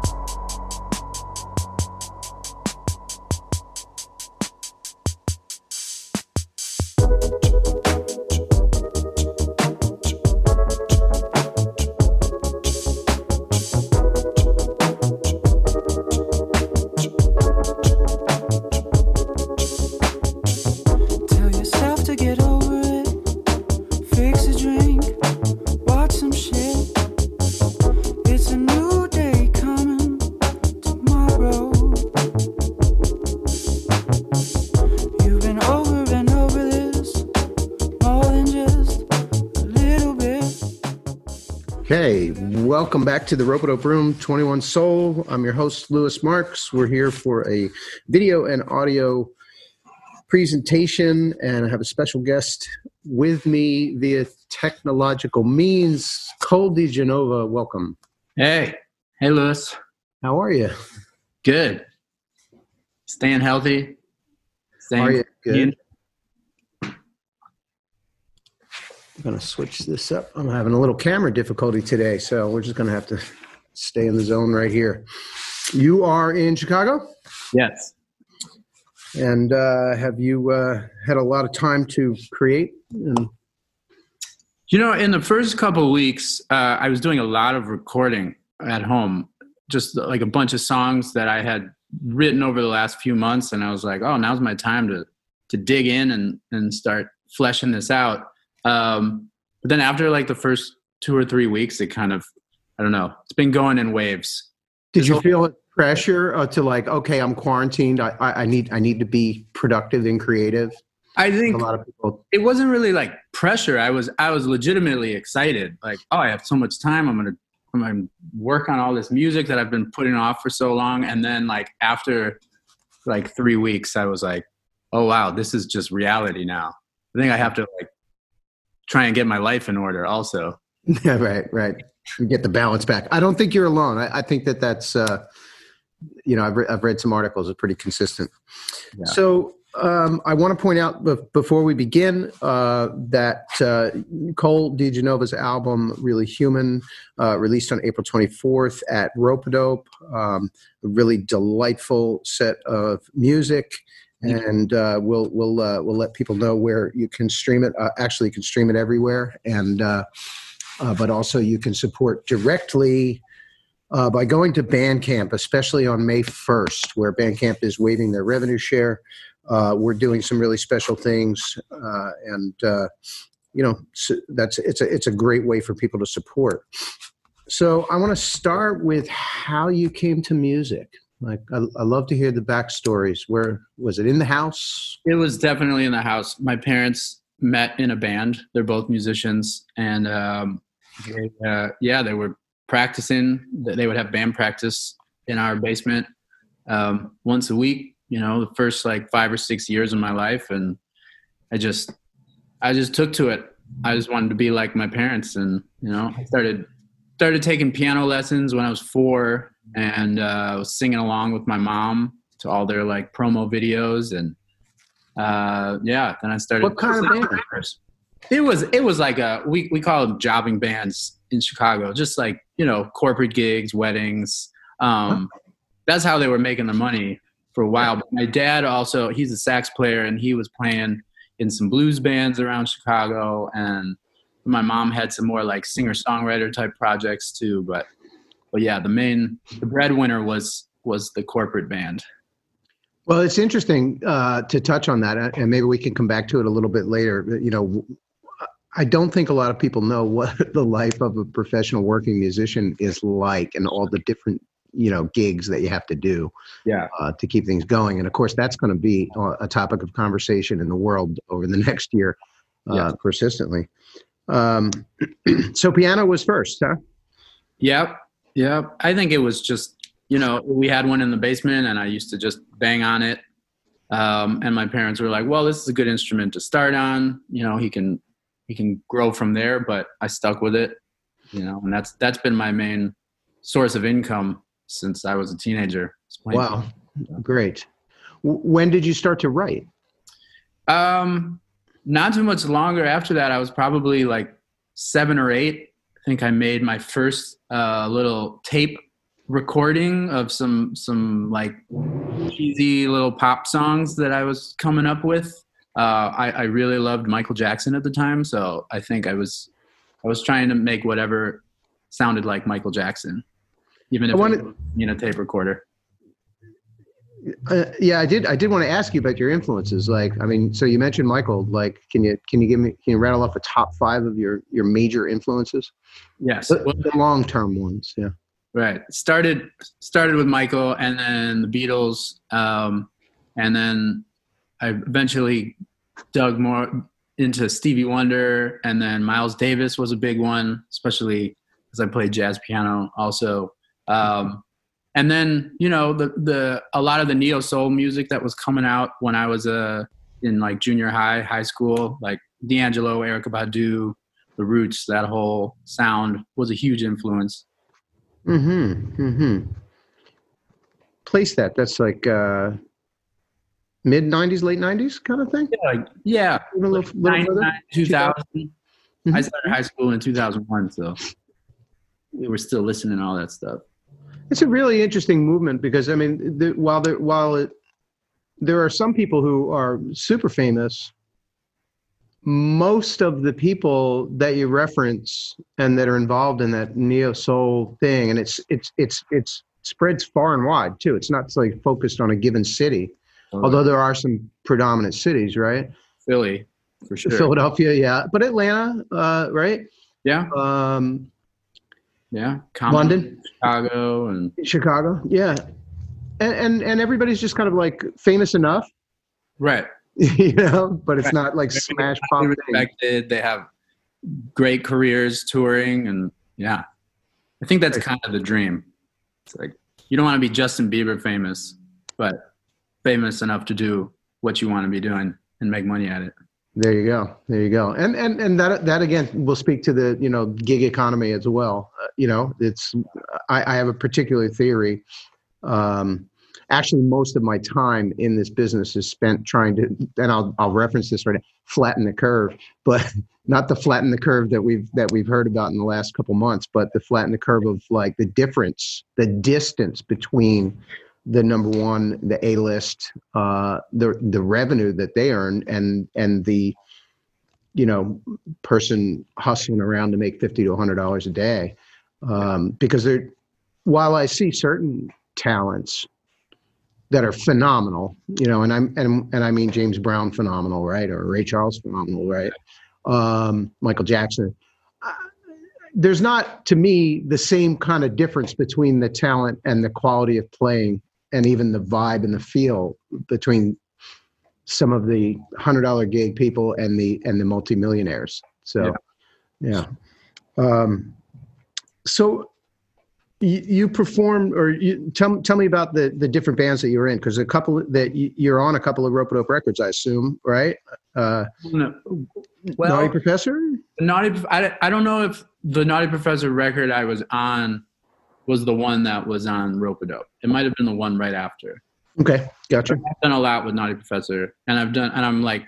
Tell Okay, welcome back to the Rope Dope Room 21 Soul. I'm your host, Louis Marks. We're here for a video and audio presentation, and I have a special guest with me via technological means. Cole DeGenova, welcome. Hey, hey, Louis. How are you? Good. Staying healthy. Staying Are you good? I'm going to switch this up. I'm having a little camera difficulty today, so we're just going to have to stay in the zone right here. You are in Chicago? Yes. And uh, have you uh, had a lot of time to create? And You know, in the first couple of weeks, uh, I was doing a lot of recording at home, just like a bunch of songs that I had written over the last few months, and I was like, "Oh, now's my time to to dig in and and start fleshing this out." Um, but then after like the first two or three weeks, it kind of, I don't know, it's been going in waves. did you feel pressure uh, to like, okay, I'm quarantined. I, I, I need I need to be productive and creative. I think a lot of people. it wasn't really like pressure. I was I was legitimately excited. Like, oh, I have so much time. I'm gonna I'm gonna work on all this music that I've been putting off for so long. And then like after like three weeks, I was like, oh wow, this is just reality now. I think I have to like try and get my life in order also. Yeah, right, right. You get the balance back. I don't think you're alone. I, I think that that's, uh, you know, I've, re- I've read some articles. It's pretty consistent. Yeah. So um, I want to point out bef- before we begin uh, that uh, Cole DeGenova's album, Really Human, uh, released on April 24th at Rope Dope. Um, a really delightful set of music. And uh, we'll we'll uh, we'll let people know where you can stream it. Uh, actually, you can stream it everywhere, and uh, uh, but also you can support directly uh, by going to Bandcamp, especially on May 1st, where Bandcamp is waiving their revenue share. We're doing some really special things, and you know s that's it's a it's a great way for people to support. So I want to start with how you came to music. Like I, I love to hear the backstories. Where was it in the house? It was definitely in the house. My parents met in a band. They're both musicians, and um, they, uh, yeah, they were practicing. They would have band practice in our basement um, once a week. You know, the first like five or six years of my life, and I just, I just took to it. I just wanted to be like my parents, and you know, I started started taking piano lessons when I was four, and uh, I was singing along with my mom to all their like promo videos, and uh, yeah, then I started. What kind of band? It was it was like a we we call them jobbing bands in Chicago, just like you know corporate gigs, weddings. Um, that's how they were making their money for a while. But my dad also he's a sax player and he was playing in some blues bands around Chicago, and my mom had some more like singer songwriter type projects too. But but yeah, the main the breadwinner was was the corporate band. Well, it's interesting uh, to touch on that, and maybe we can come back to it a little bit later. You know, I don't think a lot of people know what the life of a professional working musician is like, and all the different you know gigs that you have to do Yeah. uh, to keep things going. And of course, that's going to be a topic of conversation in the world over the next year, uh, Yeah. persistently. Um, so, piano was first, huh? Yep. Yep. I think it was just, you know, we had one in the basement and I used to just bang on it. Um, and my parents were like, well, this is a good instrument to start on. You know, he can, he can grow from there, but I stuck with it, you know, and that's, that's been my main source of income since I was a teenager. Wow, great. W- when did you start to write? Um, not too much longer after that. I was probably like seven or eight. I think I made my first uh, little tape recording of some some like cheesy little pop songs that I was coming up with. Uh, I, I really loved Michael Jackson at the time, so I think I was I was trying to make whatever sounded like Michael Jackson, even if I wanted- it in a tape recorder. Uh, yeah, I did. I did want to ask you about your influences. Like, I mean, so you mentioned Michael. Like, can you can you give me can you rattle off a top five of your your major influences? Yes, The, well, the long term ones. Yeah. right. Started started with Michael, and then the Beatles, um, and then I eventually dug more into Stevie Wonder, and then Miles Davis was a big one, especially because I played jazz piano also. Um, and then you know the the a lot of the neo soul music that was coming out when I was uh, in like junior high, high school, like D'Angelo, Erykah Badu, The Roots, that whole sound was a huge influence. Mm-hmm. Mm-hmm. Place that. That's like uh, mid '90s, late '90s kind of thing. Yeah, like yeah, Even a little, little further. 99, 2000. I Mhm. started high school in 2001, so we were still listening to all that stuff. It's a really interesting movement because I mean, the, while there while it, there are some people who are super famous, most of the people that you reference and that are involved in that neo soul thing, and it's it's it's it's spreads far and wide too. It's not like focused on a given city, although there are some predominant cities, right? Philly, for sure. Philadelphia, yeah, but Atlanta, uh, right? Yeah, Um, yeah. Compton, London, Chicago, and Chicago, yeah, and, and and everybody's just kind of like famous enough right. you know, but it's Right. not like smash pop. Thing. respected. They have great careers touring, and yeah, I think that's kind of the dream. It's like you don't want to be Justin Bieber famous, but famous enough to do what you want to be doing and make money at it. There you go. There you go. And and and that that again will speak to the you know gig economy as well. Uh, you know, it's I, I have a particular theory. Um, actually, most of my time in this business is spent trying to, and I'll I'll reference this right now, flatten the curve, but not the flatten the curve that we've that we've heard about in the last couple months, but the flatten the curve of like the difference, the distance between the number one, the A list, uh, the the revenue that they earn, and and the you know person hustling around to make fifty to hundred dollars a day, um, because they're while I see certain talents that are phenomenal, you know, and I'm and and I mean James Brown phenomenal, right, or Ray Charles phenomenal, right, um, Michael Jackson. Uh, There's not, to me, the same kind of difference between the talent and the quality of playing, and even the vibe and the feel between some of the hundred dollar gig people and the and the multimillionaires. So, yeah. Um, so you, you performed, or you tell tell me about the the different bands that you were in, because a couple that you, you're on a couple of Rope Dope records, I assume, right? Uh, No, Naughty Professor. Naughty. I, I don't know if the Naughty Professor record I was on was the one that was on Ropeadope. It might have been the one right after. Okay, gotcha. I've done a lot with Naughty Professor, and I've done, and I'm like,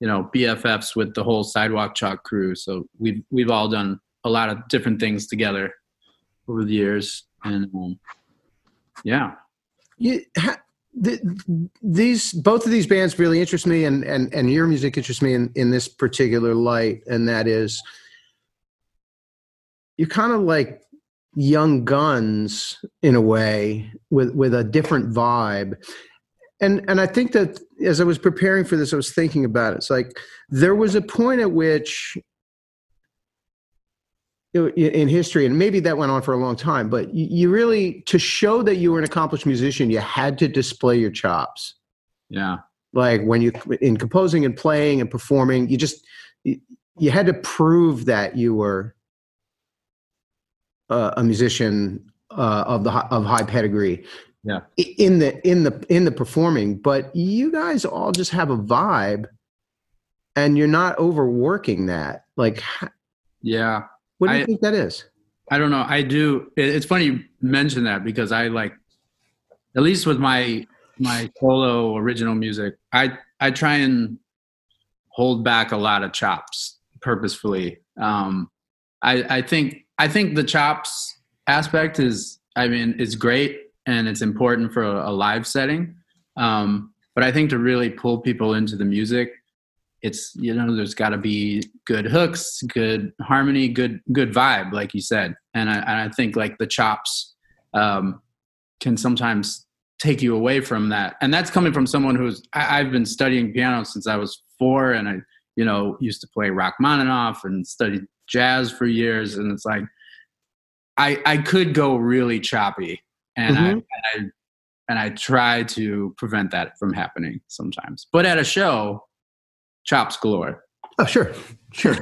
you know, BFFs with the whole Sidewalk Chalk crew. So we've we've all done a lot of different things together over the years, and um, yeah, You, ha, th these both of these bands really interest me, and and and your music interests me in in this particular light, and that is you're kind of like young guns in a way with with a different vibe. And and i think that as i was preparing for this i was thinking about it. It's like there was a point at which in history and maybe that went on for a long time but you, really to show that you were an accomplished musician you had to display your chops. Yeah, like when you in composing and playing and performing you just you had to prove that you were uh, a musician uh, of the of high pedigree Yeah. in the in the in the performing but you guys all just have a vibe and you're not overworking that like yeah. what do you I- think that is I don't know. I do. It's funny you mention that because I like, at least with my my solo original music, I I try and hold back a lot of chops purposefully. Um, I I think I think the chops aspect is I mean, it's great and it's important for a, a live setting. Um, but I think to really pull people into the music, it's you know there's got to be good hooks, good harmony, good good vibe, like you said. And I, and I think like the chops um, can sometimes take you away from that. And that's coming from someone who's I, I've been studying piano since I was four, and I you know used to play Rachmaninoff and studied jazz for years, and it's like I I could go really choppy, and Mhm. I, and I and I try to prevent that from happening sometimes. But at a show, chops galore. Oh, sure, sure,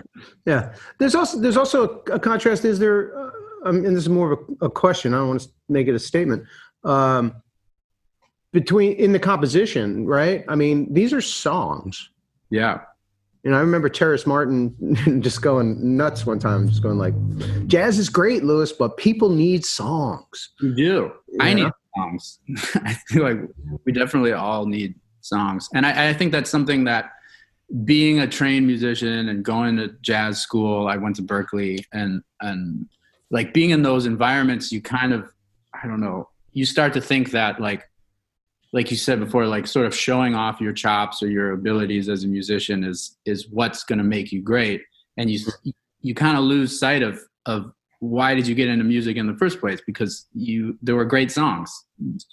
yeah. There's also there's also a, contrast. Is there? Uh, um, and this is more of a, a question. I don't want to make it a statement. Um, between in the composition, right? I mean, these are songs. Yeah, And I remember Terrace Martin just going nuts one time, just going like, "Jazz is great, Louis, but people need songs." you do. I Yeah. need songs. I feel like we definitely all need songs, and I, I think that's something that being a trained musician and going to jazz school, I went to Berklee, and and like being in those environments, you kind of, I don't know, you start to think that like like you said before like sort of showing off your chops or your abilities as a musician is is what's going to make you great. And you you kind of lose sight of of why did you get into music in the first place? Because you there were great songs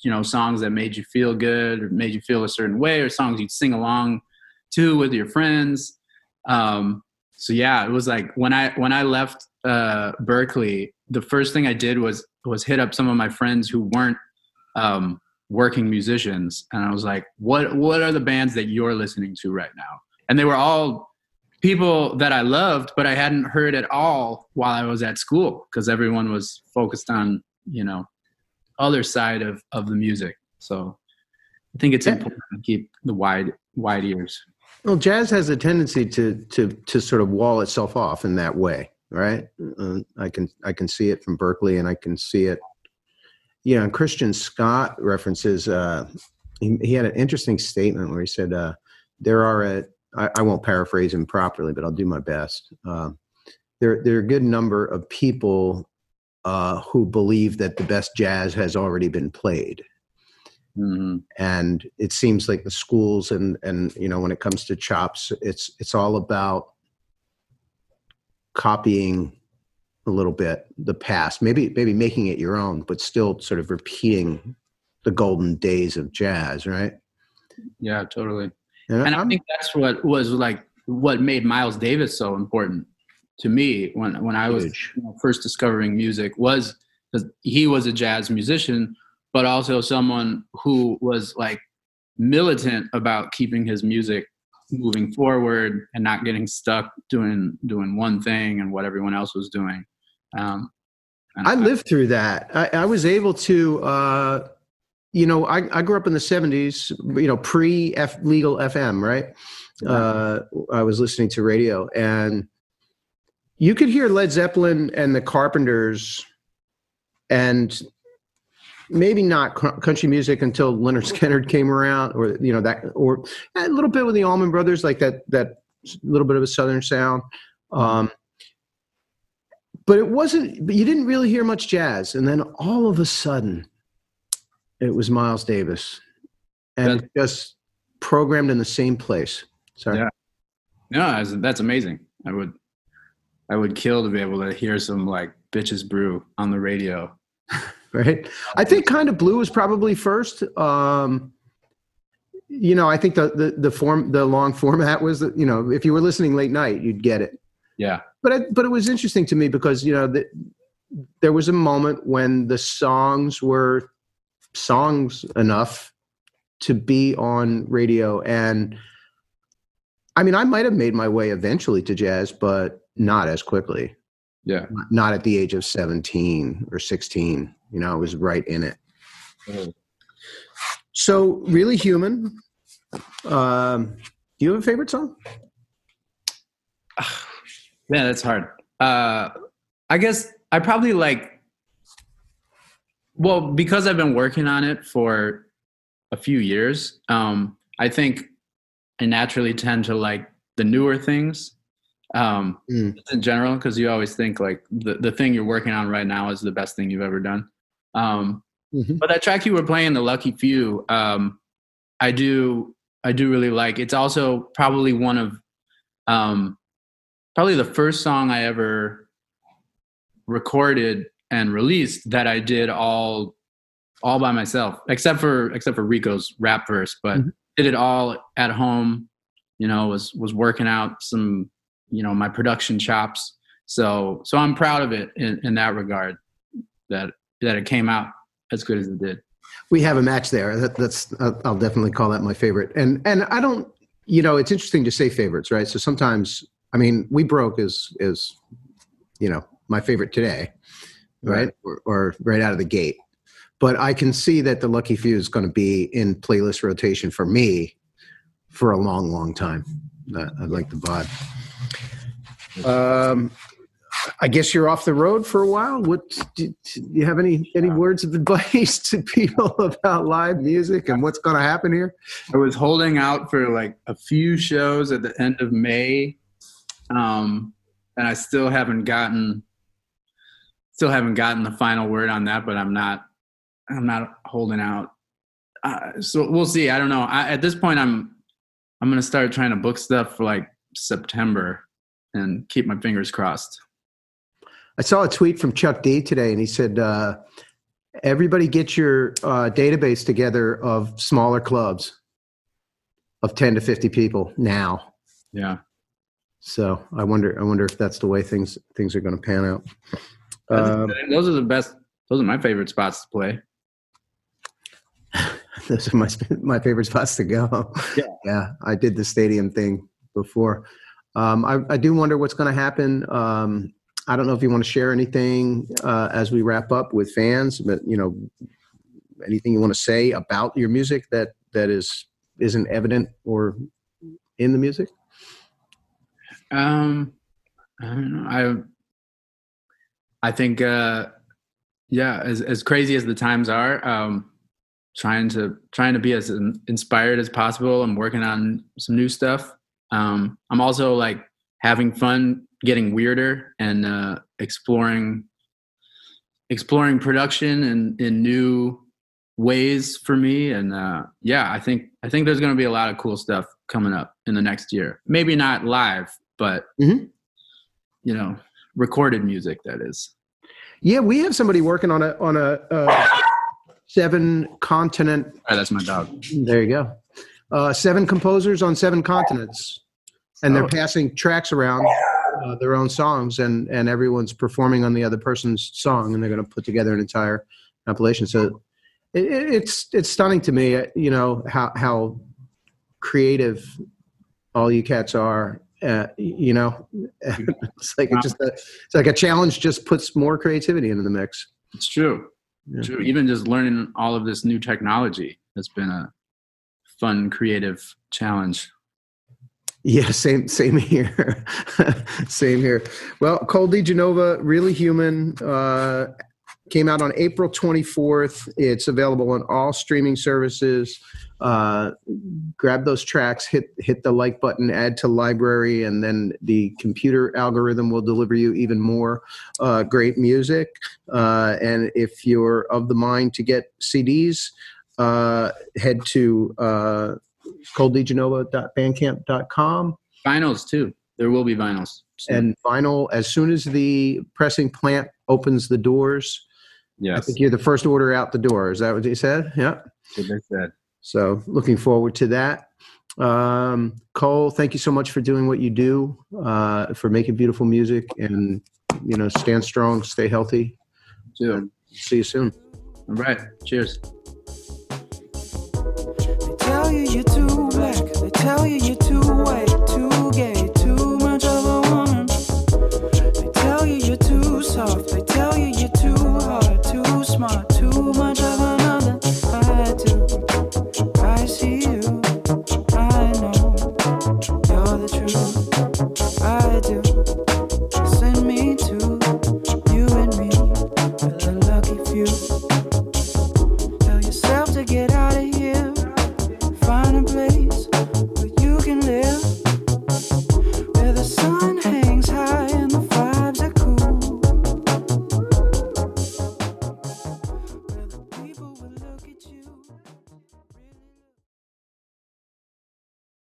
you know songs that made you feel good or made you feel a certain way or songs you'd sing along to with your friends. Um so yeah it was like when i when i left uh berklee the first thing i did was was hit up some of my friends who weren't um working musicians and i was like what what are the bands that you're listening to right now and they were all people that i loved but i hadn't heard at all while i was at school because everyone was focused on you know other side of of the music so i think it's important to keep the wide wide ears Well, jazz has a tendency to to to sort of wall itself off in that way, right? Uh, I can I can see it from Berklee, and I can see it. You know, Christian Scott references. Uh, he, he had an interesting statement where he said, uh, "There are a." I, I won't paraphrase him properly, but I'll do my best. Uh, there, there are a good number of people uh, who believe that the best jazz has already been played hmm and it seems like the schools and and you know when it comes to chops it's it's all about copying a little bit the past maybe maybe making it your own but still sort of repeating the golden days of jazz right? Yeah totally. And, and I think that's what was like what made Miles Davis so important to me when when I was you know, first discovering music was because he was a jazz musician, but also someone who was like militant about keeping his music moving forward and not getting stuck doing doing one thing and what everyone else was doing. Um, I lived through that. I, I was able to, uh, you know, I, I grew up in the 70s, you know, pre F legal FM, right? Uh, I was listening to radio and you could hear Led Zeppelin and the Carpenters and maybe not country music until Leonard Skinner came around or, you know, that, or a little bit with the Allman Brothers, like that, that little bit of a Southern sound. Um, but it wasn't but you didn't really hear much jazz. And then all of a sudden it was miles davis and just programmed in the same place. Sorry. Yeah. No, that's, that's amazing. I would, I would kill to be able to hear some like bitches brew on the radio. right? I think kind of blue was probably first. Um you know i think the, the the form the long format was that you know if you were listening late night you'd get it. Yeah, but I, but it was interesting to me because you know the, there was a moment when the songs were songs enough to be on radio. And i mean i might have made my way eventually to jazz but not as quickly. Yeah. not at the age of 17 or 16 you know i was right in it. So really human um do you have a favorite song Yeah, that's hard. Uh, I guess I probably like, well, because I've been working on it for a few years. Um, I think I naturally tend to like the newer things um, Mm. in general because you always think like the, the thing you're working on right now is the best thing you've ever done. Um, Mhm. But that track you were playing, the Lucky Few, um, I do I do really like. It's also probably one of um, probably the first song I ever recorded and released that I did all all by myself, except for except for Rico's rap verse, but Mhm. did it all at home. You know, was was working out some you know my production chops. So so I'm proud of it in, in that regard that that it came out as good as it did. We have a match there. That, that's uh, I'll definitely call that my favorite. And and I don't, you know, it's interesting to say favorites, right? So sometimes, I mean, we broke is is, you know, my favorite today, right, Right. Or, or right out of the gate. But I can see that the Lucky Few is going to be in playlist rotation for me for a long, long time. I like the vibe. Um, I guess you're off the road for a while. What do, do you have any any words of advice to people about live music and what's going to happen here? I was holding out for like a few shows at the end of May, um, and I still haven't gotten still haven't gotten the final word on that. But I'm not I'm not holding out. Uh, so we'll see. I don't know. I, at this point, I'm I'm gonna start trying to book stuff for like September and keep my fingers crossed. I saw a tweet from Chuck D today, and he said, uh, "Everybody get your uh, database together of smaller clubs of ten to fifty people now." Yeah. So I wonder, I wonder if that's the way things things are going to pan out. Um, those are the best. Those are my favorite spots to play. those are my my favorite spots to go. Yeah. yeah. I did the stadium thing before. Um, I, I do wonder what's going to happen. Um, I don't know if you want to share anything uh, as we wrap up with fans, but you know, anything you want to say about your music that that is isn't evident or in the music. Um, I don't know. I I think uh, yeah, as as crazy as the times are, um, trying to trying to be as inspired as possible. I'm working on some new stuff. Um, I'm also like having fun, getting weirder, and uh, exploring exploring production and in new ways for me. And uh, yeah, I think I think there's going to be a lot of cool stuff coming up in the next year. Maybe not live, but Mhm. you know, recorded music. That is. Yeah, we have somebody working on a on a uh, seven continent Oh, that's my dog. There you go. Uh, seven composers on seven continents, and they're Oh. passing tracks around uh, their own songs, and and everyone's performing on the other person's song, and they're going to put together an entire compilation. So it, it- it's it's stunning to me, you know how how creative all you cats are. Uh, you know, it's like it just a, it's like a challenge just puts more creativity into the mix. It's true. Yeah. True. Even just learning all of this new technology has been a fun, creative challenge. Yeah, same same here. same here. Well, Cole DeGenova, Really Human, uh, came out on April 24th. It's available on all streaming services. Uh, grab those tracks, hit hit the like button, add to library, and then the computer algorithm will deliver you even more uh, great music. Uh, and if you're of the mind to get CDs, uh, head to uh, Vinyls too. There will be vinyls. soon. and vinyl as soon as the pressing plant opens the doors i think you're the first order out the door is that what you said yeah what they said. so looking forward to that um, cole thank you so much for doing what you do uh, for making beautiful music and you know stand strong stay healthy Too. see you soon All right. Cheers. They tell you you're too black. They tell you you're too